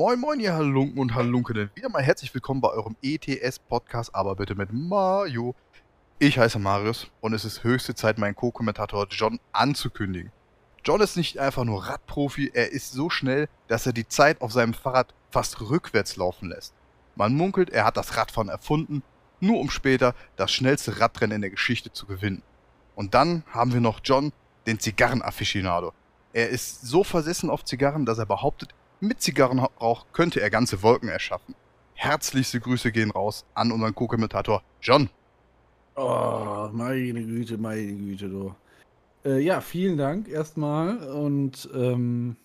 Moin moin ihr Halunken und Halunkinnen. Wieder mal herzlich willkommen bei eurem ETS-Podcast, aber bitte mit Mario. Ich heiße Marius und es ist höchste Zeit, meinen Co-Kommentator John anzukündigen. John ist nicht einfach nur Radprofi, er ist so schnell, dass er die Zeit auf seinem Fahrrad fast rückwärts laufen lässt. Man munkelt, er hat das Radfahren erfunden, nur um später das schnellste Radrennen in der Geschichte zu gewinnen. Und dann haben wir noch John, den Zigarrenafficionado. Er ist so versessen auf Zigarren, dass er behauptet, mit Zigarrenrauch könnte er ganze Wolken erschaffen. Herzlichste Grüße gehen raus an unseren Co-Kommentator John. Oh, meine Güte, meine Güte, du. Äh, ja, vielen Dank erstmal. Und ähm,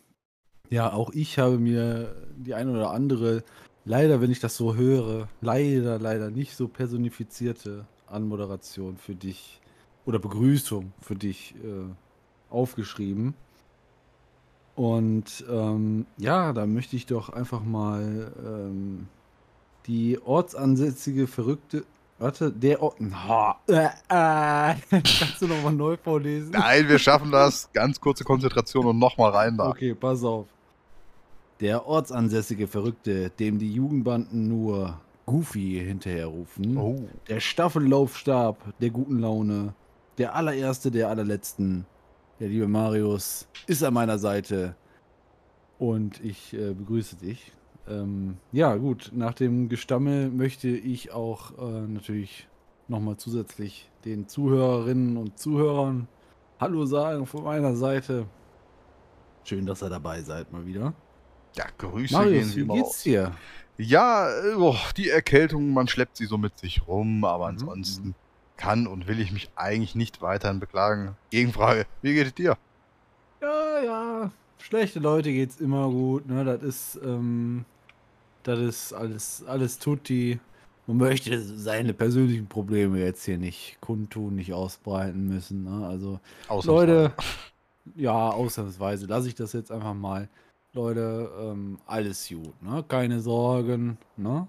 ja, auch ich habe mir die eine oder andere, leider, wenn ich das so höre, leider, leider nicht so personifizierte Anmoderation für dich oder Begrüßung für dich äh, aufgeschrieben. Und ähm, ja, da möchte ich doch einfach mal ähm, die ortsansässige Verrückte. Warte, der Ort. Ha, äh, äh, kannst du nochmal neu vorlesen? Nein, wir schaffen das. Ganz kurze Konzentration und nochmal rein da. Okay, pass auf. Der ortsansässige Verrückte, dem die Jugendbanden nur Goofy hinterherrufen. Oh. Der Staffellaufstab der guten Laune. Der allererste der allerletzten. Der liebe Marius ist an meiner Seite und ich äh, begrüße dich. Ähm, ja, gut, nach dem Gestammel möchte ich auch äh, natürlich nochmal zusätzlich den Zuhörerinnen und Zuhörern Hallo sagen von meiner Seite. Schön, dass ihr dabei seid mal wieder. Ja, Grüße Marius, gehen wie immer geht's dir? Ja, äh, oh, die Erkältung, man schleppt sie so mit sich rum, aber Mhm, ansonsten kann und will ich mich eigentlich nicht weiterhin beklagen. Gegenfrage, wie geht es dir? Ja, ja. Schlechte Leute geht's immer gut, ne? Das ist, ähm, das ist alles, alles tutti. Man möchte seine persönlichen Probleme jetzt hier nicht kundtun, nicht ausbreiten müssen, ne? Also. Leute, ja, ausnahmsweise lasse ich das jetzt einfach mal. Leute, ähm, alles gut, ne? Keine Sorgen, ne?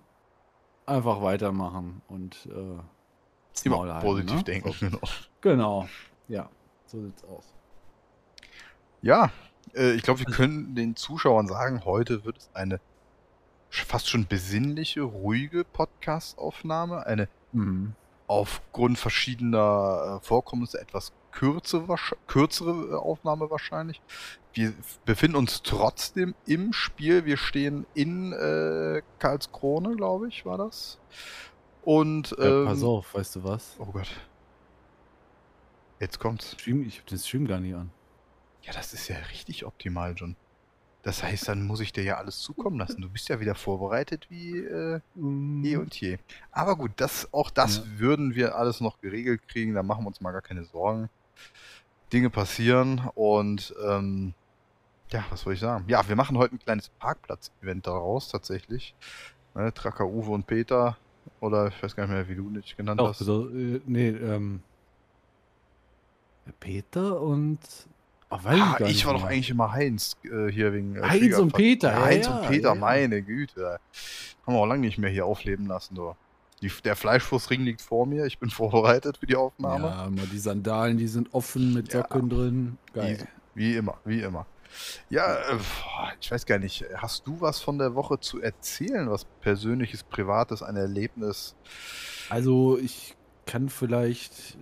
Einfach weitermachen und, äh, Immer Maul halten, positiv ne? denken. Genau. Genau. Ja, so sieht's aus. Ja, äh, ich glaube, wir können den Zuschauern sagen, heute wird es eine fast schon besinnliche, ruhige Podcast-Aufnahme. Eine Mhm. aufgrund verschiedener äh, Vorkommnisse etwas kürze, kürzere äh, Aufnahme wahrscheinlich. Wir befinden uns trotzdem im Spiel. Wir stehen in äh, Karlskrone, glaube ich, war das. Und Ja, ähm, pass auf, weißt du was? Oh Gott. Jetzt kommt's. Stream, ich hab den Stream gar nicht an. Ja, das ist ja richtig optimal, John. Das heißt, dann muss ich dir ja alles zukommen lassen. Du bist ja wieder vorbereitet wie äh, eh und je. Aber gut, das, auch das Ja. würden wir alles noch geregelt kriegen. Da machen wir uns mal gar keine Sorgen. Dinge passieren und ähm, ja, was soll ich sagen? Ja, wir machen heute ein kleines Parkplatz-Event daraus tatsächlich. Ne, Tracker Uwe und Peter oder ich weiß gar nicht mehr, wie du dich genannt Doch, hast. so, äh, nee, ähm. Peter und. Ach, weiß Ah, ich nicht war doch eigentlich immer Heinz äh, hier wegen. Äh, Heinz Schwiegervater. und Peter, Ja, Heinz ja, und Peter, ja. meine Güte. Haben wir auch lange nicht mehr hier aufleben lassen, du. Die, der Fleischfußring liegt vor mir, ich bin vorbereitet für die Aufnahme. Ja, mal die Sandalen, die sind offen mit. Socken drin. Geil. Wie, wie immer, wie immer. Ja, äh, ich weiß gar nicht, hast du was von der Woche zu erzählen, was Persönliches, Privates, ein Erlebnis? Also, ich kann vielleicht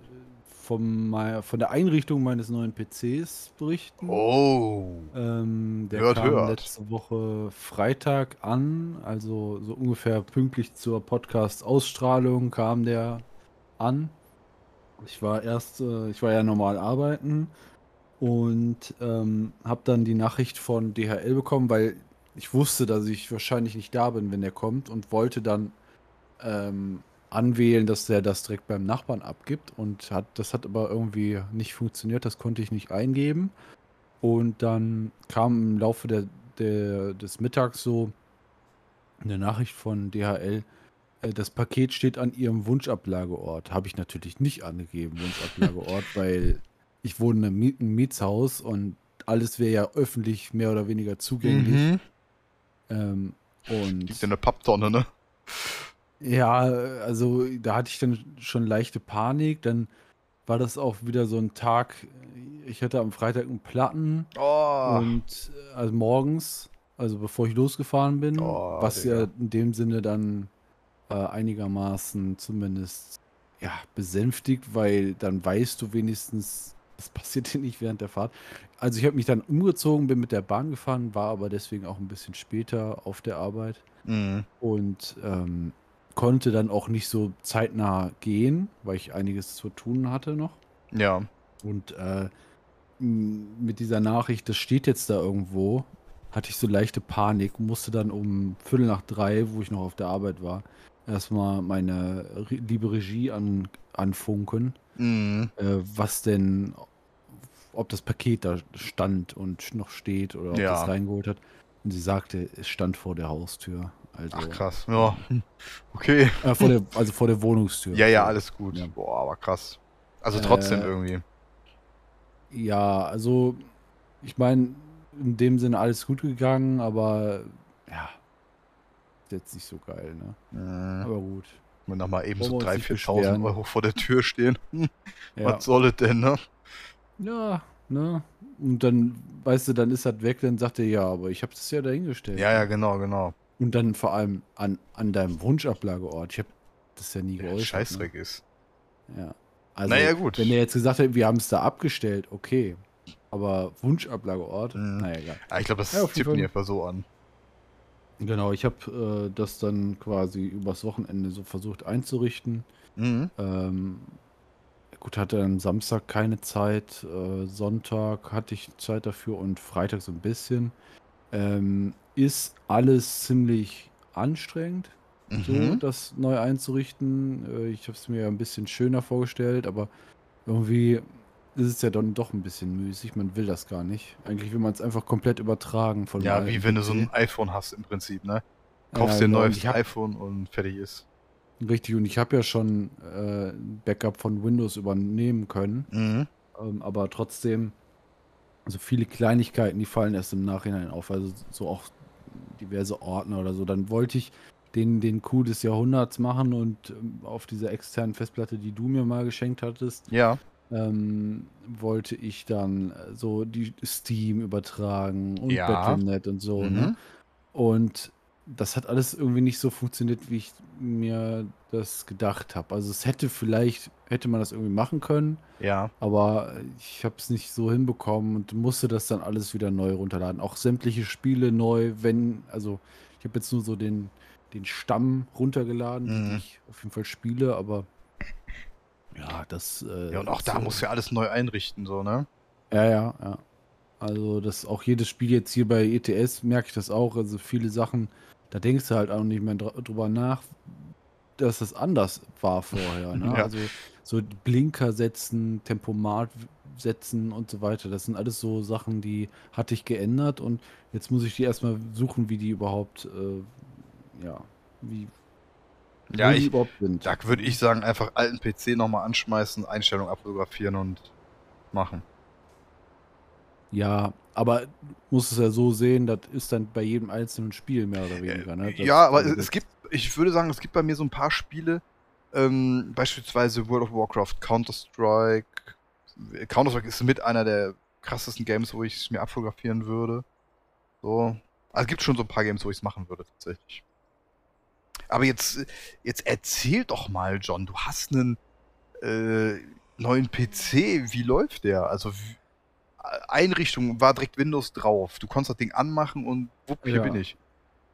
vom, mei- von der Einrichtung meines neuen PCs berichten. Oh, Ähm, der Hört, kam hört. letzte Woche Freitag an, also so ungefähr pünktlich zur Podcast-Ausstrahlung kam der an. Ich war erst, äh, ich war ja normal arbeiten und ähm, habe dann die Nachricht von DHL bekommen, weil ich wusste, dass ich wahrscheinlich nicht da bin, wenn der kommt und wollte dann ähm, anwählen, dass der das direkt beim Nachbarn abgibt und hat, das hat aber irgendwie nicht funktioniert, das konnte ich nicht eingeben. Und dann kam im Laufe der, der, des Mittags so eine Nachricht von DHL, äh, das Paket steht an ihrem Wunschablageort. Habe ich natürlich nicht angegeben, Wunschablageort, weil ich wohne Miet- im Mietshaus und alles wäre ja öffentlich mehr oder weniger zugänglich. mhm. Ähm, und Liegt in der Papptonne, ne? ja, also da hatte ich dann schon leichte Panik. Dann war das auch wieder so ein Tag. Ich hatte am Freitag einen Platten Oh, und äh, also morgens also bevor ich losgefahren bin, Oh, was ja Digga. in dem Sinne dann äh, einigermaßen zumindest ja, besänftigt, weil dann weißt du wenigstens, das passiert dir nicht während der Fahrt. Also ich habe mich dann umgezogen, bin mit der Bahn gefahren, war aber deswegen auch ein bisschen später auf der Arbeit Mhm. und ähm, konnte dann auch nicht so zeitnah gehen, weil ich einiges zu tun hatte noch. Ja. Und äh, mit dieser Nachricht, das steht jetzt da irgendwo, hatte ich so leichte Panik und musste dann um Viertel nach drei, wo ich noch auf der Arbeit war, erstmal meine liebe Regie an, anfunken, Mhm. äh, was denn, ob das Paket da stand und noch steht oder ob Ja. das reingeholt hat. Und sie sagte, es stand vor der Haustür. Also, Ach krass. Ja. Okay. Äh, vor der, also vor der Wohnungstür. Ja, ja, alles gut. Ja. Boah, aber krass. Also trotzdem Äh, irgendwie. Ja, also ich meine, in dem Sinne alles gut gegangen, aber ja, ist jetzt nicht so geil, ne? Mhm. Aber gut. Wenn noch mal eben wollen so wir uns 3.000, nicht 4.000 beschweren. Euro vor der Tür stehen. Hm, Ja, Was soll es denn, ne? ja, ne? Und dann, weißt du, dann ist das weg, dann sagt er, ja, aber ich habe das ja dahingestellt. Ja, ja, genau, genau. Und dann vor allem an, an deinem Wunschablageort. Ich habe das ja nie geäußert. Scheißdreck ist. Ne? Ja. Also, Naja, gut. Wenn er jetzt gesagt hätte, wir haben es da abgestellt, okay. Aber Wunschablageort, Mhm. naja, egal. Ja, ich glaube, das Ja, tippen die einfach so an. Genau, ich habe äh, das dann quasi übers Wochenende so versucht einzurichten. Mhm. Ähm, gut, hatte am Samstag keine Zeit, äh, Sonntag hatte ich Zeit dafür und Freitag so ein bisschen. Ähm, ist alles ziemlich anstrengend, so Mhm. das neu einzurichten. Äh, ich habe es mir ja ein bisschen schöner vorgestellt, aber irgendwie ist es ja dann doch ein bisschen müßig. Man will das gar nicht. Eigentlich will man es einfach komplett übertragen von Ja, wie wenn du so ein iPhone hast im Prinzip, ne? Kaufst Ja, dir ein genau, neues iPhone und fertig ist. Richtig, und ich habe ja schon äh, Backup von Windows übernehmen können, Mhm. ähm, aber trotzdem, also viele Kleinigkeiten, die fallen erst im Nachhinein auf, also so auch diverse Ordner oder so. Dann wollte ich den, den Coup des Jahrhunderts machen und ähm, auf dieser externen Festplatte, die du mir mal geschenkt hattest, Ja. Ähm, wollte ich dann äh, so die Steam übertragen und Ja. Battle.net und so, Mhm. ne? Und das hat alles irgendwie nicht so funktioniert, wie ich mir das gedacht habe. Also es hätte vielleicht, hätte man das irgendwie machen können, Ja. aber ich habe es nicht so hinbekommen und musste das dann alles wieder neu runterladen. Auch sämtliche Spiele neu, wenn, also ich habe jetzt nur so den, den Stamm runtergeladen, die Mhm. ich auf jeden Fall spiele, aber ja, das. Äh, Ja, und auch da so- musst du ja alles neu einrichten, so, ne? Ja, ja, ja. Also das auch jedes Spiel jetzt hier bei ETS merke ich das auch. Also viele Sachen, da denkst du halt auch nicht mehr dr- drüber nach, dass das anders war vorher. Ne? Ja. Also so Blinker setzen, Tempomat setzen und so weiter. Das sind alles so Sachen, die hatte ich geändert und jetzt muss ich die erstmal suchen, wie die überhaupt, äh, ja, wie Ja, ich, überhaupt sind. da würde ich sagen, einfach alten PC nochmal anschmeißen, Einstellung abfotografieren und machen. Ja, aber muss es ja so sehen, das ist dann bei jedem einzelnen Spiel mehr oder weniger. Ne? Das- Äh, ja, aber also es, es gibt, ich würde sagen, es gibt bei mir so ein paar Spiele, ähm, beispielsweise World of Warcraft, Counter-Strike. Counter-Strike ist mit einer der krassesten Games, wo ich es mir abfotografieren würde. So. Also es gibt schon so ein paar Games, wo ich es machen würde, tatsächlich. Aber jetzt, jetzt erzähl doch mal, John, du hast einen äh, neuen PC. Wie läuft der? Also wie, Einrichtung war direkt Windows drauf. Du konntest das Ding anmachen und wupp, hier Ja. bin ich.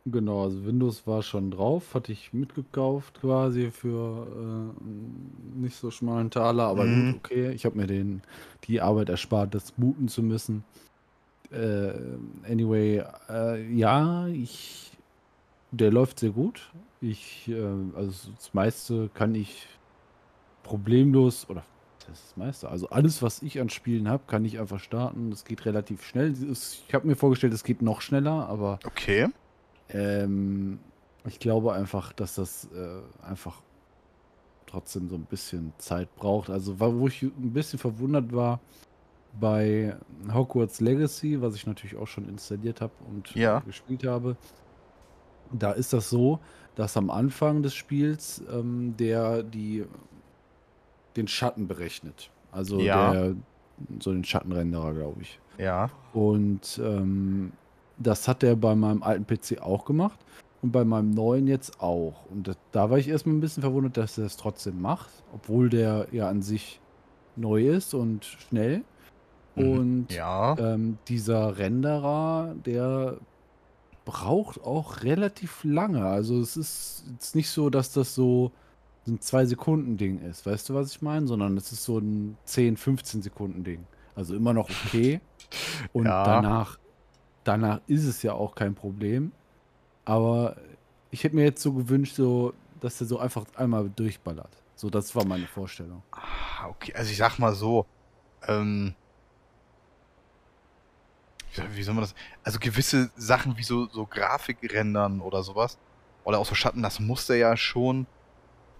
Genau, also Windows war schon drauf, hatte ich mitgekauft quasi für äh, nicht so schmalen Taler, aber Mhm. gut, okay. Ich habe mir den, die Arbeit erspart, das booten zu müssen. Äh, anyway, äh, ja, ich, der läuft sehr gut. Ich, äh, also das meiste kann ich problemlos, oder das ist das meiste, also alles, was ich an Spielen habe, kann ich einfach starten. Das geht relativ schnell. Ich habe mir vorgestellt, es geht noch schneller, aber Okay. ähm, ich glaube einfach, dass das äh, einfach trotzdem so ein bisschen Zeit braucht. Also, wo ich ein bisschen verwundert war bei Hogwarts Legacy, was ich natürlich auch schon installiert habe und Ja. gespielt habe, da ist das so, dass am Anfang des Spiels ähm, der die den Schatten berechnet. Also Ja. der so den Schattenrenderer, glaube ich. Ja. Und ähm, das hat er bei meinem alten PC auch gemacht und bei meinem neuen jetzt auch. Und da, da war ich erstmal ein bisschen verwundert, dass er es trotzdem macht, obwohl der ja an sich neu ist und schnell. Mhm. Und Ja. ähm, dieser Renderer, der braucht auch relativ lange. Also es ist jetzt nicht so, dass das so ein 2-Sekunden-Ding ist. Weißt du, was ich meine? Sondern es ist so ein 10, 15 Sekunden-Ding. Also immer noch okay. Und Ja. danach, danach ist es ja auch kein Problem. Aber ich hätte mir jetzt so gewünscht, so, dass er so einfach einmal durchballert. So, das war meine Vorstellung. Ah, okay, also ich sag mal so, ähm, wie- soll man das? Also gewisse Sachen wie so, so Grafik rendern oder sowas, oder auch so Schatten, das muss der ja schon.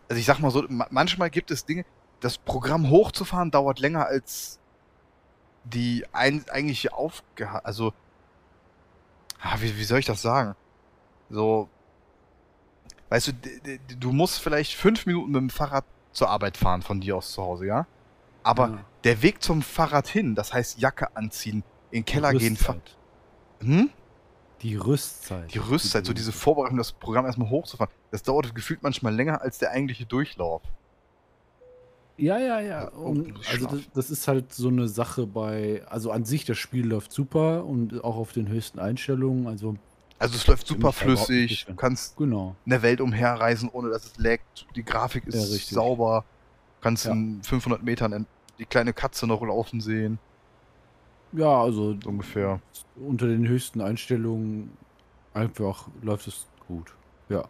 Also ich sag mal so, ma- manchmal gibt es Dinge, das Programm hochzufahren dauert länger als die ein, eigentliche Aufgabe. Also, ah, wie, wie soll ich das sagen? So, weißt du, du musst vielleicht fünf Minuten mit dem Fahrrad zur Arbeit fahren von dir aus zu Hause, ja? Aber Ja. der Weg zum Fahrrad hin, das heißt Jacke anziehen, in den Keller gehen, hm? Die Rüstzeit. die Rüstzeit, so diese Vorbereitung, das Programm erstmal hochzufahren, das dauert gefühlt manchmal länger als der eigentliche Durchlauf. Ja, ja, ja. Und, also das, das ist halt so eine Sache bei, also an sich das Spiel läuft super und auch auf den höchsten Einstellungen. Also Also es läuft super nicht flüssig, du kannst genau. in der Welt umherreisen, ohne dass es laggt, die Grafik ist Ja, richtig. sauber, kannst Ja. in 500 Metern die kleine Katze noch laufen sehen, Ja, also so ungefähr. unter den höchsten Einstellungen einfach läuft es gut. Ja.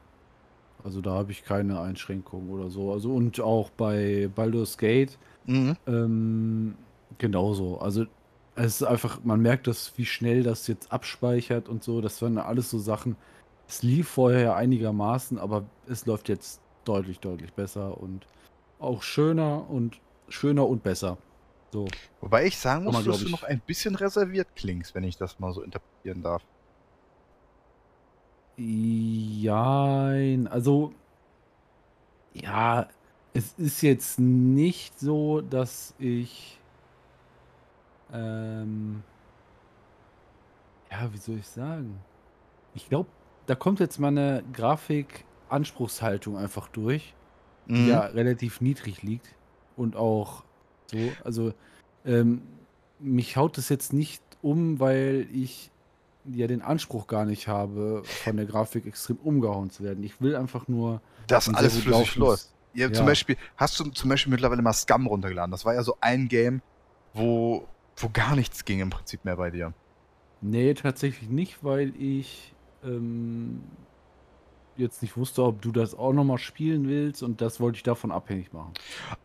Also da habe ich keine Einschränkungen oder so. Also und auch bei Baldur's Gate Mhm. ähm, genauso. Also es ist einfach, man merkt das, wie schnell das jetzt abspeichert und so. Das waren alles so Sachen. Es lief vorher ja einigermaßen, aber es läuft jetzt deutlich, deutlich besser und auch schöner und schöner und besser. So. Wobei ich sagen muss, dass du noch ein bisschen reserviert klingst, wenn ich das mal so interpretieren darf. Jein, also ja, es ist jetzt nicht so, dass ich ähm, ja, wie soll ich sagen? Ich glaube, da kommt jetzt meine Grafik-Anspruchshaltung einfach durch, die Mhm. ja relativ niedrig liegt und auch so, also ähm, mich haut es jetzt nicht um, weil ich ja den Anspruch gar nicht habe, von der Grafik extrem umgehauen zu werden. Ich will einfach nur Dass alles flüssig läuft. Ja, Zum Ja. Beispiel, hast du zum Beispiel mittlerweile mal Scum runtergeladen? Das war ja so ein Game, wo, wo gar nichts ging im Prinzip mehr bei dir. Nee, tatsächlich nicht, weil ich ähm, jetzt nicht wusste, ob du das auch nochmal spielen willst und das wollte ich davon abhängig machen.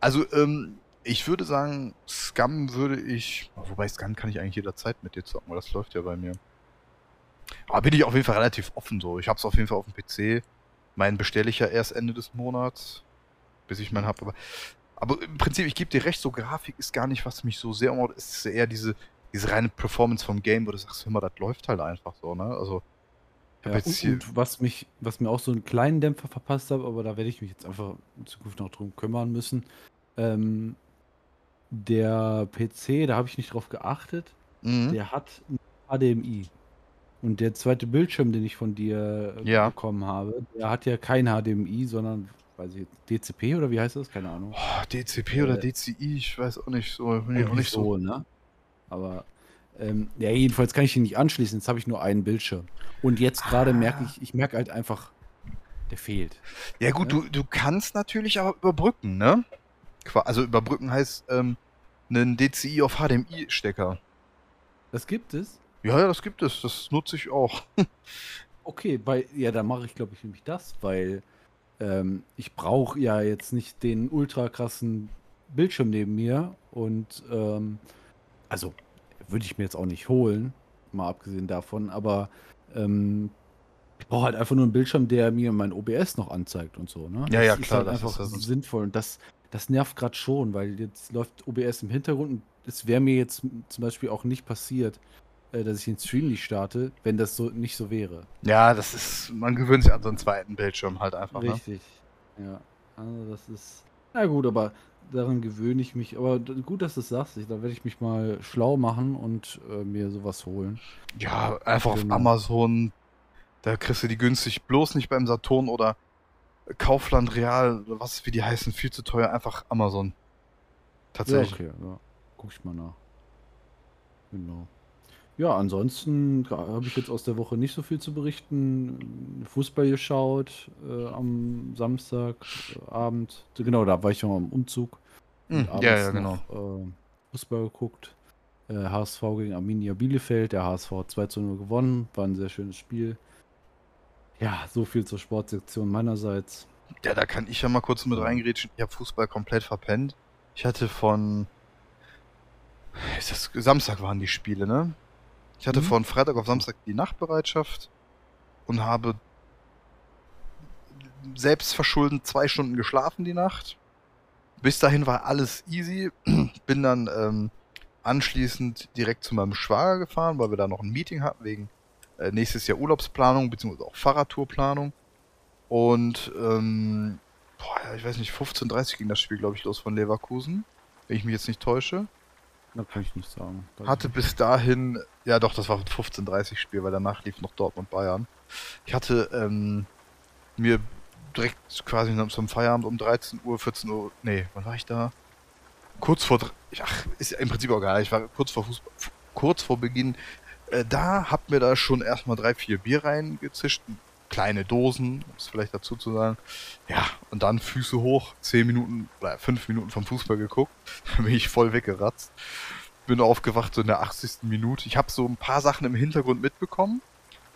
Also, ähm, ich würde sagen, Scum würde ich. Wobei Scum kann ich eigentlich jederzeit mit dir zocken, weil das läuft ja bei mir. Aber bin ich auf jeden Fall relativ offen so. Ich hab's auf jeden Fall auf dem PC. Meinen bestelle ich ja erst Ende des Monats, bis ich meinen hab. Aber, aber im Prinzip, ich gebe dir recht, so Grafik ist gar nicht, was mich so sehr umhaut. Es ist eher diese, diese reine Performance vom Game, wo du sagst, hör mal, das läuft halt einfach so, ne? Also, Ja, und, und was mich, was mir auch so einen kleinen Dämpfer verpasst hat, aber da werde ich mich jetzt einfach in Zukunft noch drum kümmern müssen. Ähm, der PC, da habe ich nicht drauf geachtet, Mhm. der hat HDMI. Und der zweite Bildschirm, den ich von dir äh, Ja. bekommen habe, der hat ja kein HDMI, sondern, weiß ich, DCP oder wie heißt das? Keine Ahnung. Oh, DCP oder Äh, DCI, ich weiß auch nicht so. Bin ich auch nicht so. ne? Aber ähm, ja, jedenfalls kann ich ihn nicht anschließen. Jetzt habe ich nur einen Bildschirm. Und jetzt gerade merke Ah. ich, ich merke halt einfach, der fehlt. Ja gut, Ja. du, du kannst natürlich aber überbrücken, ne? Also überbrücken heißt ähm, einen DCI auf HDMI-Stecker. Das gibt es. Ja, ja, das gibt es. Das nutze ich auch. Okay, bei, ja, dann mache ich, glaube ich, nämlich das, weil ähm, ich brauche ja jetzt nicht den ultra krassen Bildschirm neben mir und ähm, also würde ich mir jetzt auch nicht holen, mal abgesehen davon, aber ähm, ich brauche halt einfach nur einen Bildschirm, der mir mein OBS noch anzeigt und so, ne? Ja, ja, ist klar, halt das einfach ist- das ist- sinnvoll und das, das nervt gerade schon, weil jetzt läuft OBS im Hintergrund und es wäre mir jetzt zum Beispiel auch nicht passiert, äh, dass ich den Stream nicht starte, wenn das so nicht so wäre. Ja, das ist. Man gewöhnt sich an so einen zweiten Bildschirm halt einfach, ne? Richtig. Ja. Also das ist. Na gut, aber daran gewöhne ich mich. Aber gut, dass du es sagst. Ich, da werde ich mich mal schlau machen und äh, mir sowas holen. Ja, einfach auf Genau. Amazon. Da kriegst du die günstig. Bloß nicht beim Saturn oder Kaufland Real was, wie die heißen, viel zu teuer. Einfach Amazon. Ja, Tatsächlich. okay. Ja. Guck ich mal nach. Genau. Ja, ansonsten habe ich jetzt aus der Woche nicht so viel zu berichten. Fußball geschaut äh, am Samstagabend. Genau, da war ich noch am Umzug. Hm, ja, ja, genau. noch, äh, Fußball geguckt. Äh, HSV gegen Arminia Bielefeld. Der HSV hat 2 zu 0 gewonnen. War ein sehr schönes Spiel. Ja, so viel zur Sportsektion meinerseits. Ja, da kann ich ja mal kurz mit reingrätschen. Ich habe Fußball komplett verpennt. Ich hatte von. Ist das Samstag waren die Spiele, ne? Ich hatte Mhm. von Freitag auf Samstag die Nachtbereitschaft und habe selbst verschuldend zwei Stunden geschlafen die Nacht. Bis dahin war alles easy. Bin dann ähm, anschließend direkt zu meinem Schwager gefahren, weil wir da noch ein Meeting hatten wegen äh, nächstes Jahr Urlaubsplanung beziehungsweise auch Fahrradtourplanung. Und ähm, boah, ich weiß nicht, 15.30 ging das Spiel, glaube ich, los von Leverkusen, wenn ich mich jetzt nicht täusche. Da kann ich nicht sagen. Weiß Hatte bis dahin, ja doch, das war ein 15.30 Spiel, weil danach lief noch Dortmund Bayern. Ich hatte ähm, mir direkt quasi zum Feierabend um 13 Uhr, 14 Uhr, nee, wann war ich da? Kurz vor, ach, ist ja im Prinzip auch egal, ich war kurz vor Fußball, kurz vor Beginn äh, da, hab mir da schon erstmal drei, vier Bier reingezischt, kleine Dosen, um es vielleicht dazu zu sagen. Ja, und dann Füße hoch, 10 Minuten oder 5 Minuten vom Fußball geguckt, dann bin ich voll weggeratzt. Bin aufgewacht so in der 80. Minute. Ich habe so ein paar Sachen im Hintergrund mitbekommen,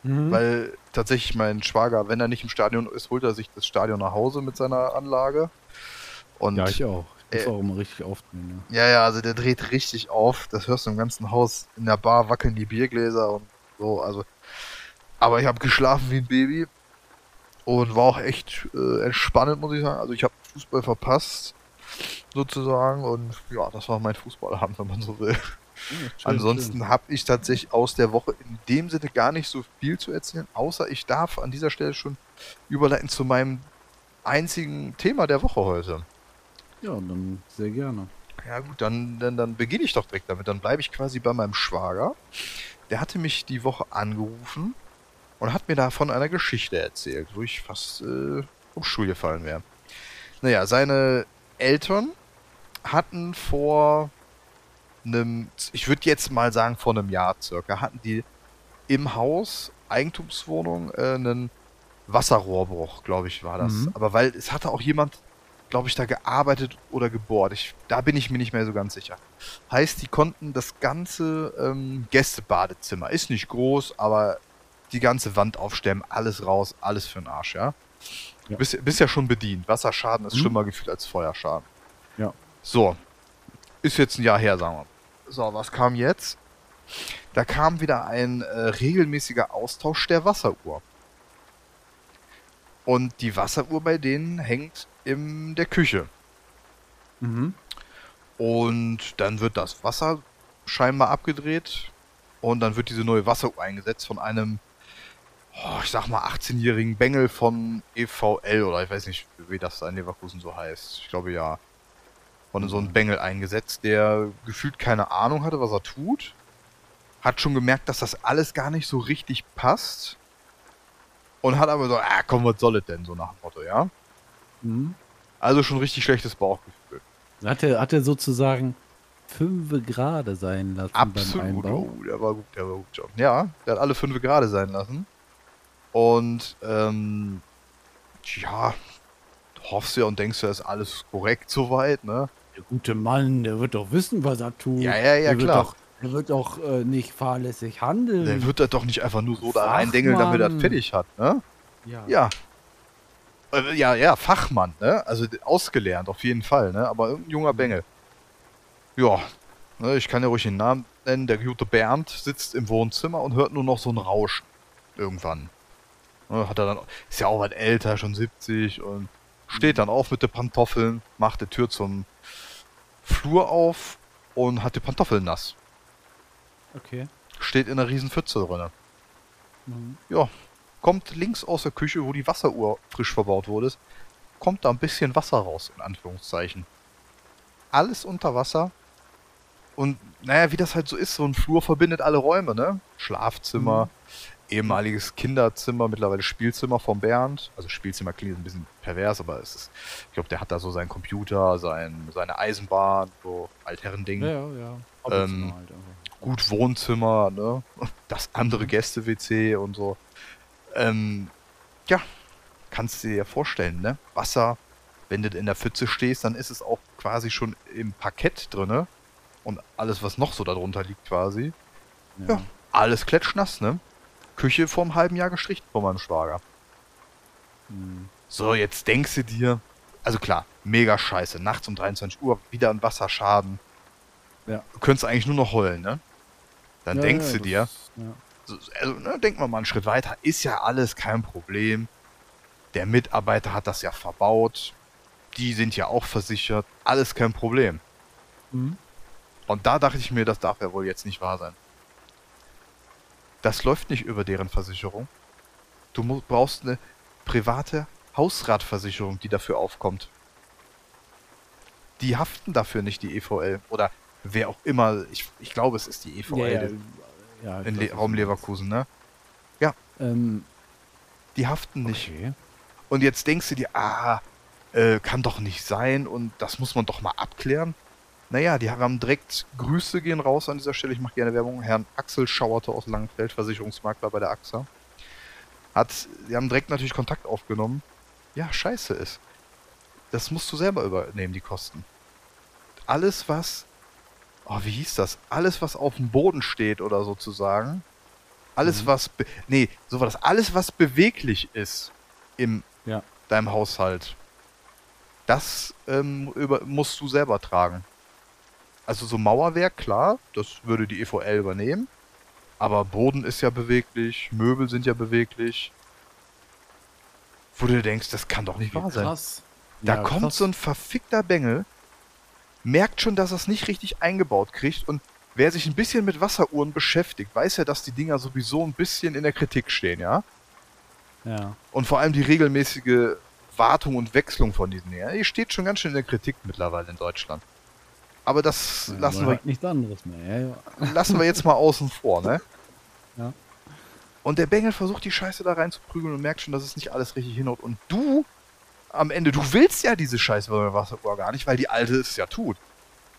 Mhm. weil tatsächlich mein Schwager, wenn er nicht im Stadion ist, holt er sich das Stadion nach Hause mit seiner Anlage. Und ja, ich auch. Muss äh, auch immer richtig aufnehmen. ja, ja, also der dreht richtig auf. Das hörst du im ganzen Haus. In der Bar wackeln die Biergläser und so. Also, aber ich habe geschlafen wie ein Baby und war auch echt äh, entspannend, muss ich sagen. Also ich habe Fußball verpasst, sozusagen. Und ja, das war mein Fußballabend, wenn man so will. Ja. Ja, schön, Ansonsten habe ich tatsächlich aus der Woche in dem Sinne gar nicht so viel zu erzählen, außer ich darf an dieser Stelle schon überleiten zu meinem einzigen Thema der Woche heute. Ja, dann sehr gerne. Ja gut, dann, dann, dann beginne ich doch direkt damit. Dann bleibe ich quasi bei meinem Schwager. Der hatte mich die Woche angerufen und hat mir da von einer Geschichte erzählt, wo ich fast äh, um Stuhl gefallen wäre. Naja, seine Eltern hatten vor einem, ich würde jetzt mal sagen vor einem Jahr circa, hatten die im Haus, Eigentumswohnung, äh, einen Wasserrohrbruch, glaube ich, war das. Mhm. Aber weil es hatte auch jemand, glaube ich, da gearbeitet oder gebohrt. Ich, da bin ich mir nicht mehr so ganz sicher. Heißt, die konnten das ganze ähm, Gästebadezimmer, ist nicht groß, aber die ganze Wand aufstemmen, alles raus, alles für den Arsch, ja? Ja. Du bist, bist ja schon bedient. Wasserschaden ist Mhm. schlimmer gefühlt als Feuerschaden. Ja. So. Ist jetzt ein Jahr her, sagen wir. So, was kam jetzt? Da kam wieder ein äh, regelmäßiger Austausch der Wasseruhr. Und die Wasseruhr bei denen hängt in der Küche. Mhm. Und dann wird das Wasser scheinbar abgedreht. Und dann wird diese neue Wasseruhr eingesetzt von einem, oh, ich sag mal, 18-jährigen Bengel von EVL oder ich weiß nicht, wie das da in Leverkusen so heißt. Ich glaube ja. Von so einem Bengel eingesetzt, der gefühlt keine Ahnung hatte, was er tut. Hat schon gemerkt, dass das alles gar nicht so richtig passt. Und hat aber so, ah komm, was soll es denn, so nach dem Motto, ja? Mhm. Also schon richtig schlechtes Bauchgefühl. Hat er, hat er sozusagen fünf Grade sein lassen beim Absolut. Einbau? Oh, der war gut, der war gut, John. Ja, der hat alle fünf gerade sein lassen. Und, ähm, ja, hoffst ja und denkst, ja, ist alles korrekt soweit, ne? Der gute Mann, der wird doch wissen, was er tut. Ja, ja, ja, der klar. Wird doch, der wird doch äh, nicht fahrlässig handeln. Der wird das doch nicht einfach nur so da reindengeln, damit er das fertig hat, ne? ja. Ja. Äh, Ja, ja, Fachmann, ne? Also ausgelernt, auf jeden Fall, ne? Aber irgendein junger Bengel. Ja, ne, ich kann ja ruhig den Namen nennen. Der gute Bernd sitzt im Wohnzimmer und hört nur noch so ein Rauschen. Irgendwann. Ne, hat er dann, ist ja auch was älter, schon 70 und steht dann auf mit den Pantoffeln, macht die Tür zum Flur auf und hat die Pantoffeln nass. Okay. Steht in einer riesen Pfütze drin. Mhm. Ja, kommt links aus der Küche, wo die Wasseruhr frisch verbaut wurde, kommt da ein bisschen Wasser raus, in Anführungszeichen. alles unter Wasser. Und naja, wie das halt so ist, so ein Flur verbindet alle Räume, ne? Schlafzimmer, Mhm. ehemaliges Kinderzimmer, mittlerweile Spielzimmer von Bernd. Also Spielzimmer klingt ein bisschen pervers, aber es ist, ich glaube, der hat da so seinen Computer, sein, seine Eisenbahn, so Altherrending. Ja, ja, ja. Ähm, halt einfach. Gut Wohnzimmer, ne? Das andere Gäste-WC und so. Ähm, ja, kannst du dir ja vorstellen, ne? Wasser, wenn du in der Pfütze stehst, dann ist es auch quasi schon im Parkett drinne. Und alles, was noch so darunter liegt, quasi. Ja, alles klatschnass, ne? Küche vor einem halben Jahr gestrichen von meinem Schwager. Mhm. So, jetzt denkst du dir, also klar, mega scheiße, nachts um 23 Uhr wieder ein Wasserschaden. Ja. Du könntest eigentlich nur noch heulen, ne? Dann Ja, denkst ja, du dir, Ja. so, also, ne, denken wir mal einen Schritt weiter, ist ja alles kein Problem. Der Mitarbeiter hat das ja verbaut. Die sind ja auch versichert. Alles kein Problem. Mhm. Und da dachte ich mir, das darf ja wohl jetzt nicht wahr sein. Das läuft nicht über deren Versicherung. Du brauchst eine private Hausratversicherung, die dafür aufkommt. Die haften dafür nicht, die EVL. Oder wer auch immer. Ich, ich glaube, es ist die EVL Ja, ja, ja, in Le Raum Leverkusen, ne? meinst. Ähm, Die haften nicht. okay. Und jetzt denkst du dir, ah, äh, kann doch nicht sein und das muss man doch mal abklären. Naja, die haben direkt Grüße gehen raus an dieser Stelle. Ich mache gerne Werbung. Herrn Axel Schauerte aus Langenfeld, Versicherungsmakler bei der AXA. Hat, die haben direkt natürlich Kontakt aufgenommen. Ja, scheiße ist. Das musst du selber übernehmen, die Kosten. Alles, was. Oh, wie hieß das? Alles, was auf dem Boden steht oder sozusagen. Alles, Mhm. was. Nee, so war das. Alles, was beweglich ist im Ja. deinem Haushalt. Das ähm, über, musst du selber tragen. Also so Mauerwerk, klar, das würde die EVL übernehmen. Aber Boden ist ja beweglich, Möbel sind ja beweglich. Wo du denkst, das kann doch nicht wahr sein. Krass. Da Ja, kommt krass. so ein verfickter Bengel, merkt schon, dass er es nicht richtig eingebaut kriegt und wer sich ein bisschen mit Wasseruhren beschäftigt, weiß ja, dass die Dinger sowieso ein bisschen in der Kritik stehen, ja? Ja. Und vor allem die regelmäßige Wartung und Wechslung von diesen Dingern, die steht schon ganz schön in der Kritik mittlerweile in Deutschland. Aber das Ja, lassen, wir, hört nichts anderes mehr. Ja, ja. lassen wir jetzt mal außen vor, ne? Ja. Und der Bengel versucht die Scheiße da reinzuprügeln und merkt schon, dass es nicht alles richtig hinhaut. Und du, am Ende, du willst ja diese Scheiße bei Wasseruhr gar nicht, weil die alte es ja tut.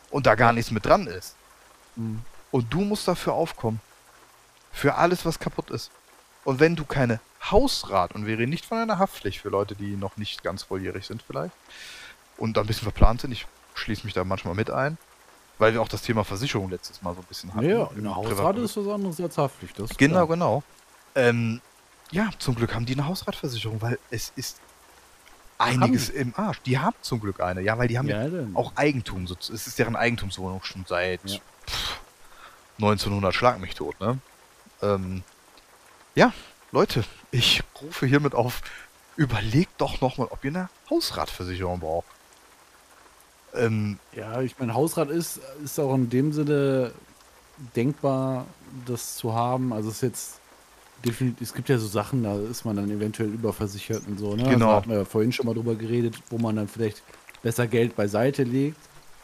Und da gar nichts mit dran ist. Mhm. Und du musst dafür aufkommen. Für alles, was kaputt ist. Und wenn du keine Hausrat, und wir reden nicht von einer Haftpflicht für Leute, die noch nicht ganz volljährig sind vielleicht, und da ein bisschen verplant sind, ich schließe mich da manchmal mit ein, weil wir auch das Thema Versicherung letztes Mal so ein bisschen hatten. Ja, eine Hausrate ist was anderes als Haftpflicht. Das Genau, klar. genau. Ähm, ja, zum Glück haben die eine Hausratversicherung, weil es ist einiges im Arsch. Die haben zum Glück eine, ja, weil die haben ja Ja, denn. auch Eigentum. So, es ist deren Eigentumswohnung schon seit Ja. pff, 1900 schlag mich tot, ne? Ähm, ja, Leute, ich rufe hiermit auf, überlegt doch nochmal, ob ihr eine Hausratversicherung braucht. Ähm, Ja, ich meine, Hausrat ist, ist auch in dem Sinne denkbar, das zu haben. Also es ist jetzt definitiv, es gibt ja so Sachen, da ist man dann eventuell überversichert und so, ne? Genau. Also da hatten wir ja vorhin schon mal drüber geredet, wo man dann vielleicht besser Geld beiseite legt.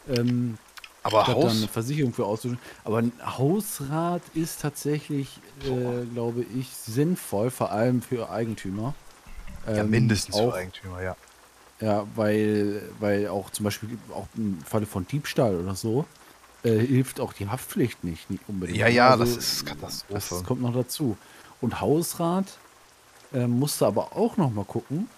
Ähm, aber statt dann eine Haus, Versicherung für auszuschütten. Aber ein Hausrat ist tatsächlich, äh, glaube ich, sinnvoll, vor allem für Eigentümer. ja, Ähm, mindestens auch, für Eigentümer, ja. Ja, weil, weil auch zum Beispiel auch im Falle von Diebstahl oder so äh, hilft auch die Haftpflicht nicht, nicht unbedingt. Ja, ja, das ist Katastrophe. Das kommt noch dazu. Und Hausrat äh, musste aber auch noch mal gucken,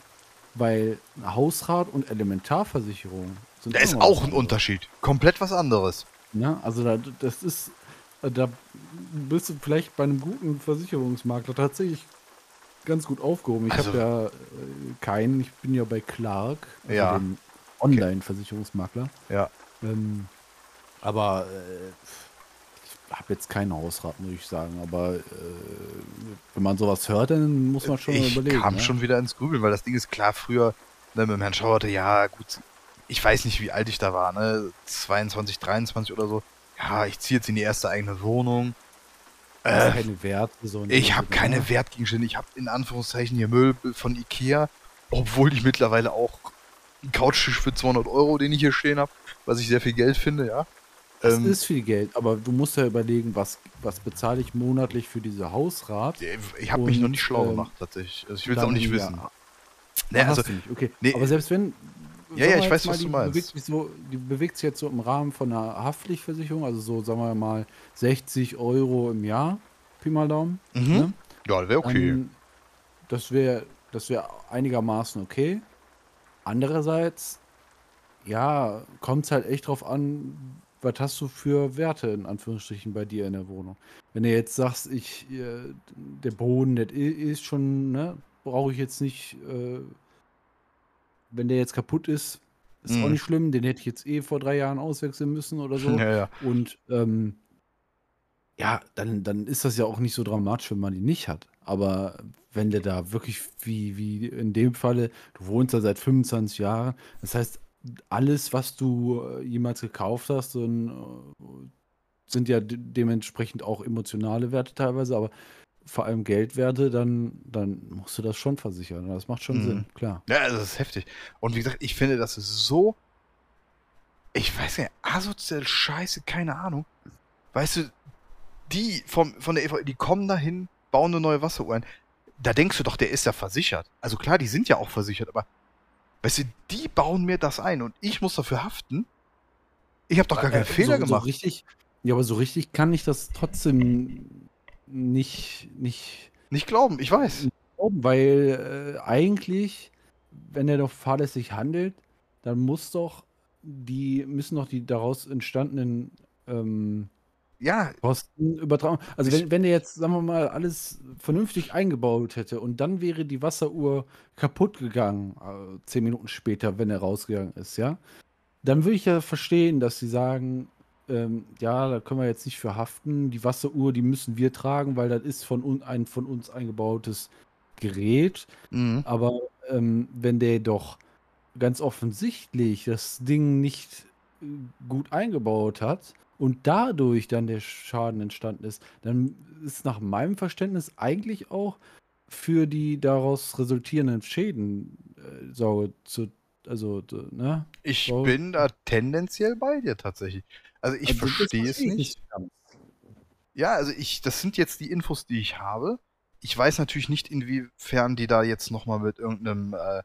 weil Hausrat und Elementarversicherung sind Da ist auch ein. Unterschied. Komplett was anderes. Ja, also da, das ist, äh, da bist du vielleicht bei einem guten Versicherungsmakler tatsächlich ganz gut aufgehoben. Ich Also- habe ja äh, keinen, ich bin ja bei Clark, also Ja. dem Online-Versicherungsmakler. Ja. Ähm, aber äh, habe jetzt keinen Hausrat, muss ich sagen. Aber äh, wenn man sowas hört, dann muss man schon mal ich überlegen. kam ne? schon wieder ins Grübeln, weil das Ding ist klar, früher ne, mit dem Herrn Schauerte, ja gut, ich weiß nicht, wie alt ich da war, ne, 22, 23 oder so. Ja, ich ziehe jetzt in die erste eigene Wohnung. Äh, keine Werte. So ich habe keine ne? Wertgegenstände, ich habe in Anführungszeichen hier Möbel von Ikea, obwohl die mittlerweile auch ein Couchtisch für 200 Euro, den ich hier stehen habe, was ich sehr viel Geld finde, ja. Das Ähm, ist viel Geld, aber du musst ja überlegen, was, was bezahle ich monatlich für diese Hausrat? ich habe mich noch nicht schlau ähm, gemacht, tatsächlich. Also ich will es auch nicht ja, wissen. ah, Nee, also, nicht. Okay. nee, aber selbst wenn. ja, ja, ich weiß, mal, was du die meinst. Bewegt sich, so, die bewegt sich jetzt so im Rahmen von einer Haftpflichtversicherung, also so, sagen wir mal, 60 Euro im Jahr, Pi mal Daumen. Mhm. Ne? ja, wäre okay. Dann, das wäre das wär einigermaßen okay. Andererseits, ja, kommt es halt echt drauf an, was hast du für Werte in Anführungsstrichen bei dir in der Wohnung. Wenn du jetzt sagst, ich, äh, der Boden, i- ist schon, ne, brauche ich jetzt nicht, äh, wenn der jetzt kaputt ist, ist auch Mhm. nicht schlimm, den hätte ich jetzt eh vor drei Jahren auswechseln müssen oder so. ja, ja. Und ähm, ja, dann, dann ist das ja auch nicht so dramatisch, wenn man die nicht hat. Aber wenn der da wirklich, wie, wie in dem Falle, du wohnst da seit 25 Jahren, das heißt, alles, was du äh, jemals gekauft hast, äh, sind ja de dementsprechend auch emotionale Werte teilweise, aber vor allem Geldwerte, dann, dann musst du das schon versichern. Das macht schon Mhm. Sinn, klar. Ja, das ist heftig. Und wie gesagt, ich finde, das ist so. Ich weiß nicht, asozial scheiße, keine Ahnung. Weißt du, die vom, von der EV, die kommen dahin, bauen eine neue Wasseruhr ein. Da denkst du doch, der ist ja versichert. Also klar, die sind ja auch versichert, aber weißt du, die bauen mir das ein und ich muss dafür haften. Ich habe doch gar keinen Äh, Fehler so, gemacht. So richtig, ja, aber so richtig kann ich das trotzdem nicht, nicht Nicht glauben, ich weiß. glauben, weil äh, eigentlich, wenn er doch fahrlässig handelt, dann muss doch die, müssen doch die daraus entstandenen ähm, Ja, Kosten übertragen. Also wenn, wenn der jetzt, sagen wir mal, alles vernünftig eingebaut hätte und dann wäre die Wasseruhr kaputt gegangen, äh, zehn Minuten später, wenn er rausgegangen ist, ja, dann würde ich ja verstehen, dass sie sagen, ähm, ja, da können wir jetzt nicht für haften. Die Wasseruhr, die müssen wir tragen, weil das ist von un, ein von uns eingebautes Gerät. mhm. Aber ähm, wenn der doch ganz offensichtlich das Ding nicht äh, gut eingebaut hat und dadurch dann der Schaden entstanden ist, dann ist nach meinem Verständnis eigentlich auch für die daraus resultierenden Schäden äh, Sorge zu, also, ne? ich So. bin da tendenziell bei dir tatsächlich. Also ich Also, verstehe es nicht. ganz. Ja, also ich, das sind jetzt die Infos, die ich habe. Ich weiß natürlich nicht, inwiefern die da jetzt nochmal mit irgendeinem, äh,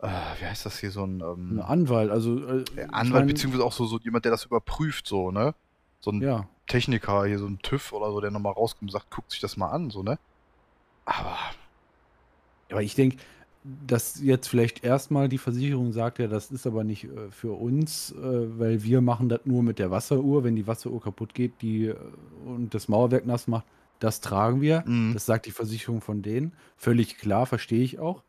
äh, wie heißt das hier, so ein Ein ähm, Anwalt, also äh, Anwalt, beziehungsweise auch so, so jemand, der das überprüft, so, ne? So ein ja, Techniker, hier so ein TÜV oder so, der nochmal rauskommt und sagt, guckt sich das mal an, so, ne? Aber, aber ich denke, dass jetzt vielleicht erstmal die Versicherung sagt, ja, das ist aber nicht äh, für uns, äh, weil wir machen das nur mit der Wasseruhr. Wenn die Wasseruhr kaputt geht die, äh, und das Mauerwerk nass macht, das tragen wir. mh, Das sagt die Versicherung von denen. Völlig klar, verstehe ich auch.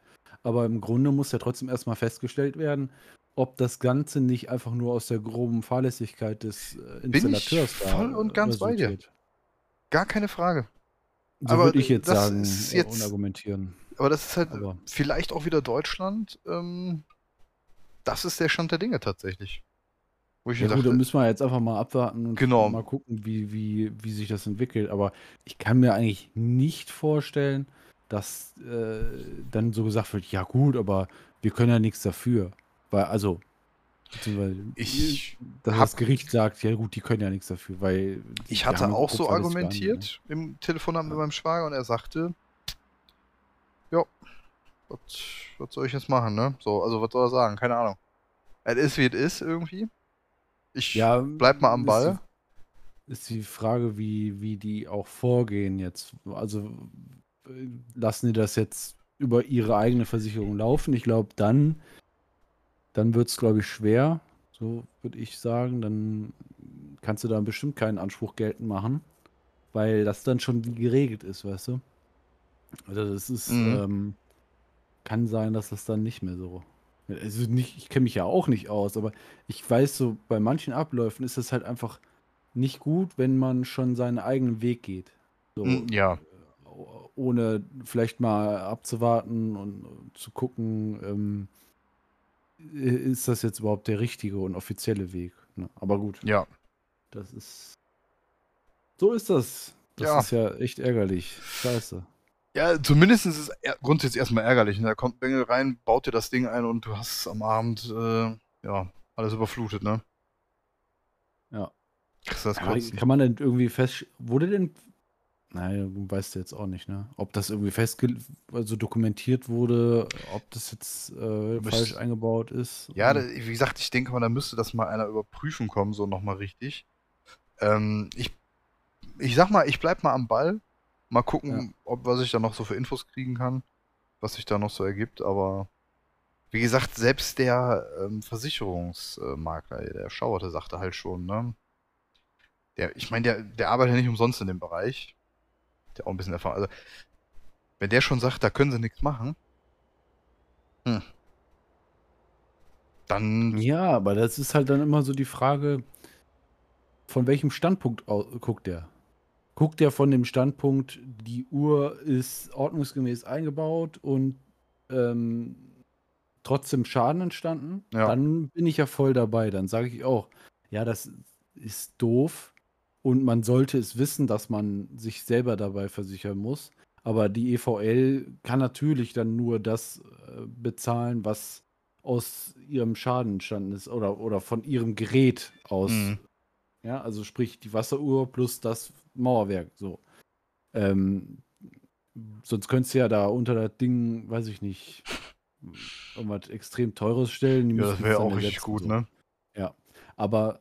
Aber im Grunde muss ja trotzdem erstmal festgestellt werden, ob das Ganze nicht einfach nur aus der groben Fahrlässigkeit des äh, Bin ich Installateurs voll und ganz bei dir. gar keine Frage. So Aber würde ich jetzt sagen äh, jetzt- und argumentieren. Aber das ist halt Aber vielleicht auch wieder Deutschland. Ähm, das ist der Stand der Dinge tatsächlich. Wo ich Ja mir gut, da dachte, müssen wir jetzt einfach mal abwarten und Genau. mal gucken, wie, wie, wie sich das entwickelt. Aber ich kann mir eigentlich nicht vorstellen, dass äh, dann so gesagt wird, ja gut, aber wir können ja nichts dafür. Weil, also, beziehungsweise, Ich dass hab- das Gericht sagt, ja gut, die können ja nichts dafür, weil Ich hatte auch so argumentiert im Telefonat mit meinem Schwager und er sagte, ja, was, was soll ich jetzt machen, ne? So, also was soll er sagen? Keine Ahnung. Es ist wie es ist irgendwie. Ich. Ja, bleib mal am ist Ball. Die, ist die Frage, wie, wie die auch vorgehen jetzt. Also lassen die das jetzt über ihre eigene Versicherung laufen? Ich glaube, dann, dann wird es, glaube ich, schwer. So würde ich sagen. Dann kannst du da bestimmt keinen Anspruch geltend machen, weil das dann schon geregelt ist, weißt du? Also das ist, Mhm. ähm, kann sein, dass das dann nicht mehr so. Also nicht, ich kenne mich ja auch nicht aus, aber ich weiß so, bei manchen Abläufen ist es halt einfach nicht gut, wenn man schon seinen eigenen Weg geht. So, Mm, Ja, ohne vielleicht mal abzuwarten und zu gucken, ähm, ist das jetzt überhaupt der richtige und offizielle Weg. Ne? Aber gut, ja. das ist. So ist das. Das Ja. ist ja echt ärgerlich. Scheiße. Ja, zumindest ist es grundsätzlich erstmal ärgerlich. Ne? Da kommt Bengel rein, baut dir das Ding ein und du hast am Abend, äh, ja, alles überflutet, ne? Ja. Kann man denn irgendwie fest. Wurde denn. Naja, weißt du jetzt auch nicht, ne? Ob das irgendwie festge also dokumentiert wurde, ob das jetzt äh, falsch eingebaut ist. Ja, da, wie gesagt, ich denke mal, da müsste das mal einer überprüfen kommen, so nochmal richtig. Ähm, ich, ich sag mal, ich bleib mal am Ball. Mal gucken, Ja. ob was ich da noch so für Infos kriegen kann, was sich da noch so ergibt. Aber wie gesagt, selbst der ähm, Versicherungsmakler, der Schauerte, sagte halt schon, ne? Der, ich meine, der, der arbeitet ja nicht umsonst in dem Bereich. Der auch ein bisschen Erfahrung. Also, wenn der schon sagt, da können sie nichts machen, hm, dann Ja, aber das ist halt dann immer so die Frage, von welchem Standpunkt guckt der? Guckt der von dem Standpunkt, die Uhr ist ordnungsgemäß eingebaut und ähm, trotzdem Schaden entstanden? Ja. Dann bin ich ja voll dabei. Dann sage ich auch, ja, das ist doof und man sollte es wissen, dass man sich selber dabei versichern muss. Aber die EVL kann natürlich dann nur das äh, bezahlen, was aus ihrem Schaden entstanden ist oder, oder von ihrem Gerät aus. Mhm. Ja, also sprich die Wasseruhr plus das Mauerwerk. So. Ähm, sonst könntest du ja da unter das Ding, weiß ich nicht, irgendwas extrem teures stellen. Die Ja, das wäre auch richtig gut, so. ne? Ja, aber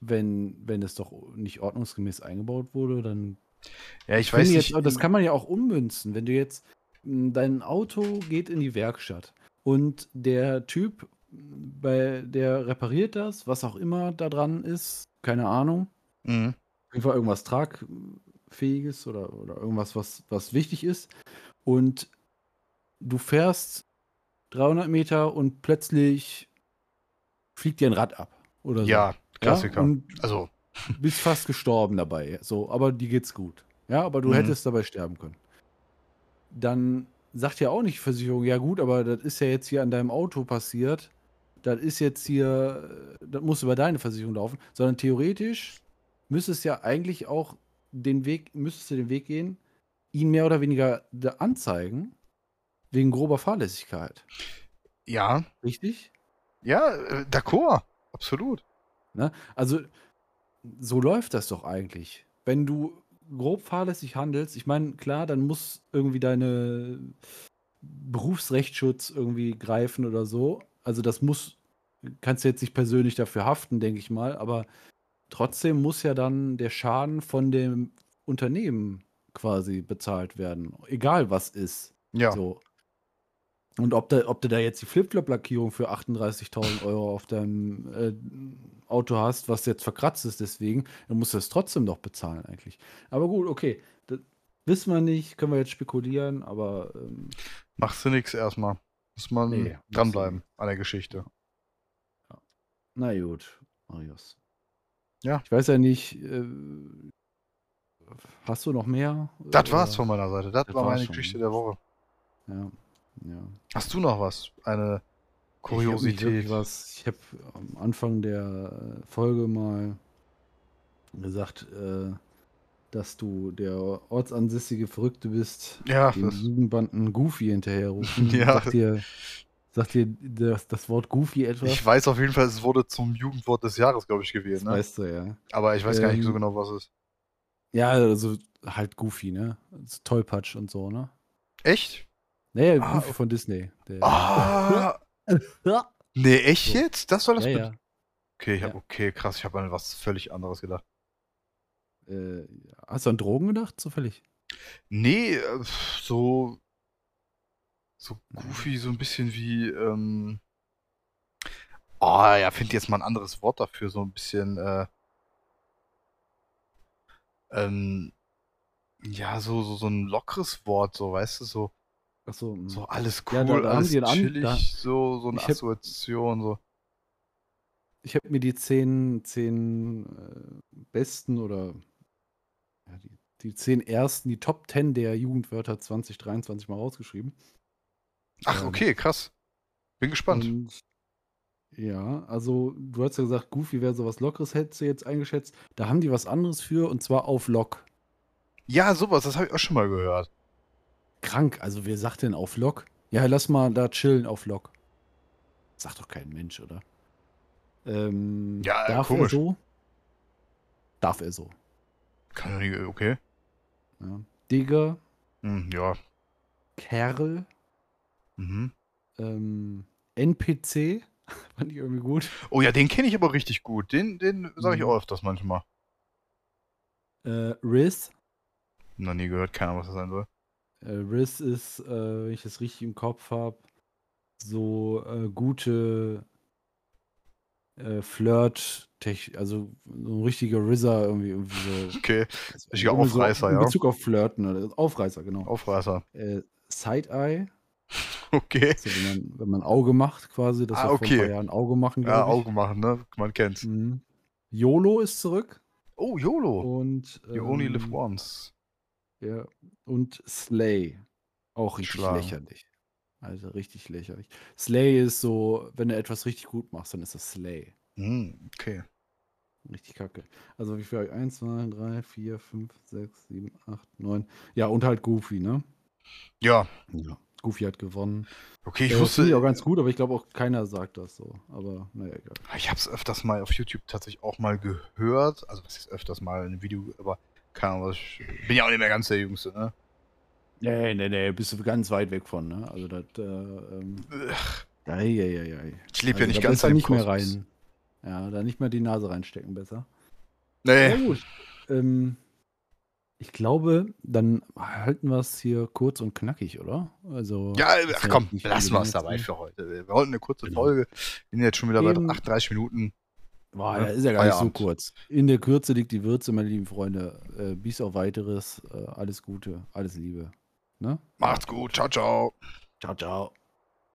wenn, wenn es doch nicht ordnungsgemäß eingebaut wurde, dann Ja, ich, weiß nicht. jetzt, das kann man ja auch ummünzen. Wenn du jetzt, dein Auto geht in die Werkstatt und der Typ, bei, der repariert das, was auch immer da dran ist, keine Ahnung, Mhm. auf jeden Fall irgendwas tragfähiges oder, oder irgendwas, was, was wichtig ist. Und du fährst 300 Meter und plötzlich fliegt dir ein Rad ab. Oder so. Ja, Klassiker. Ja, also, bist fast gestorben dabei. So, aber die geht's gut. Ja, aber du Mhm. hättest dabei sterben können. Dann sagt ja auch nicht die Versicherung, ja gut, aber das ist ja jetzt hier an deinem Auto passiert. Das ist jetzt hier, das muss über deine Versicherung laufen, sondern theoretisch müsstest ja eigentlich auch den Weg, müsstest du den Weg gehen, ihn mehr oder weniger anzeigen, wegen grober Fahrlässigkeit. ja, Richtig? ja, äh, d'accord. Absolut. Ne? Also, so läuft das doch eigentlich. Wenn du grob fahrlässig handelst, ich meine, klar, dann muss irgendwie deine Berufsrechtsschutz irgendwie greifen oder so. Also, das muss, kannst du jetzt nicht persönlich dafür haften, denke ich mal, aber trotzdem muss ja dann der Schaden von dem Unternehmen quasi bezahlt werden. Egal was ist. Ja. So. Und ob, da, ob du da jetzt die Flip-Flop-Lackierung für 38.000 Euro auf deinem äh, Auto hast, was jetzt verkratzt ist deswegen, dann musst du es trotzdem noch bezahlen eigentlich. Aber gut, okay. Das wissen wir nicht, können wir jetzt spekulieren, aber ähm, Machst du nichts erstmal. Muss man Nee, du dranbleiben an der Geschichte. na gut, Marius. Ja. Ich weiß ja nicht, äh, hast du noch mehr? Das war's von meiner Seite. Das Das war meine. Geschichte der Woche. Ja, ja. Hast du noch was? Eine hab Kuriosität? Ich habe am Anfang der äh, Folge mal gesagt, äh, dass du der ortsansässige Verrückte bist, Ja, das, Jugendbanden Goofy hinterherrufen. Ja. Sagt dir, sagt dir das, das Wort Goofy etwas? ich weiß auf jeden Fall, es wurde zum Jugendwort des Jahres, glaube ich, gewählt. das Ne? weißt du, ja. Aber ich weiß gar nicht Ähm, so genau, was es ist. Ja, also halt Goofy, ne? So Tollpatsch und so, ne? Echt? Naja, Ah, Goofy von Disney. Der, Ah! ja, nee, echt So. jetzt? Das soll das ja, ja. Okay, ich hab, Ja. okay, krass. Ich habe an was völlig anderes gedacht. Äh, hast du an Drogen gedacht, zufällig? Nee, äh, so. So goofy, so ein bisschen wie. Ähm, oh, ja, find jetzt mal ein anderes Wort dafür. So ein bisschen. Äh, ähm, ja, so, so, so ein lockeres Wort, so, weißt du, so, Achso, hm. so alles cool, Ja, da- da alles an- chillig, da- so, so eine hab- Assoziation, so. Ich habe mir die zehn, zehn äh, besten oder ja, die, die zehn ersten, die Top 10 der Jugendwörter 2023 mal rausgeschrieben. Ach, Ähm, okay, krass. Bin gespannt. Und ja, also du hast ja gesagt, Goofy wäre sowas Lockeres, hättest du jetzt eingeschätzt. Da haben die was anderes für und zwar auf Lock. Ja, sowas, das habe ich auch schon mal gehört. Krank. Also wer sagt denn auf Lock? Ja, lass mal da chillen auf Lock. Sagt doch kein Mensch, oder? Ähm, Ja, darf komisch. er so? Darf er so. Kann nicht, okay. Ja. Digger, Hm, ja. Kerl, Mhm. ähm, NPC, fand ich irgendwie gut. Oh ja, den kenne ich aber richtig gut. Den, den sage ich Mhm. auch öfters manchmal. Äh, Riz. Noch nie gehört, keiner, was das sein soll. Äh, Riz ist, äh, wenn ich das richtig im Kopf habe, so äh, gute äh, Flirt, also so ein richtiger Rizzer irgendwie, irgendwie so. Okay, Also Richtiger irgendwie so Aufreißer, in ja. Bezug auf Flirten oder Aufreißer, genau. Aufreißer. Äh, Side-Eye, Okay. so wenn man, wenn man Auge macht quasi, das Ah, war vor ein paar okay. Jahren Auge machen, Ja. Augen machen, ne? Man kennt's. Mhm. YOLO ist zurück Oh, YOLO. und You only live ähm, once. Ja, und Slay. Auch richtig Schlagen. lächerlich. Also richtig lächerlich. Slay ist so, wenn du etwas richtig gut machst, dann ist das Slay. Hm, okay. Richtig kacke. Also wie viel? habe ich? 1, 2, 3, 4, 5, 6, 7, 8, 9. Ja, und halt Goofy, ne? Ja, Ja. Goofy hat gewonnen. okay, ich äh, wusste. Ich auch ganz gut, aber ich glaube auch keiner sagt das so. Aber naja, egal. Ich habe es öfters mal auf YouTube tatsächlich auch mal gehört. Also, was ist öfters mal in einem Video, aber keine Ahnung, ich bin ja auch nicht mehr ganz der Jüngste, ne? Nee, nee, nee, bist du ganz weit weg von, ne? Also das, äh, ähm, ei, ei, ei. Ich lebe ja Also nicht da ganz dem nicht mehr rein. Ja, da nicht mehr die Nase reinstecken, besser. Nee, Ja, gut. Ähm, ich glaube, dann halten wir es hier kurz und knackig, oder? Also, ja, ach komm, nicht lassen wir es dabei ne? für heute. Wir wollten eine kurze Genau. Folge. Wir sind jetzt schon wieder Eben. bei 38 Minuten. Boah, Ja, das ist ja gar nicht so kurz. In der Kürze liegt die Würze, meine lieben Freunde. Äh, bis auf weiteres. Äh, alles Gute, alles Liebe. Ne? Macht's gut. Ciao, ciao. Ciao, ciao.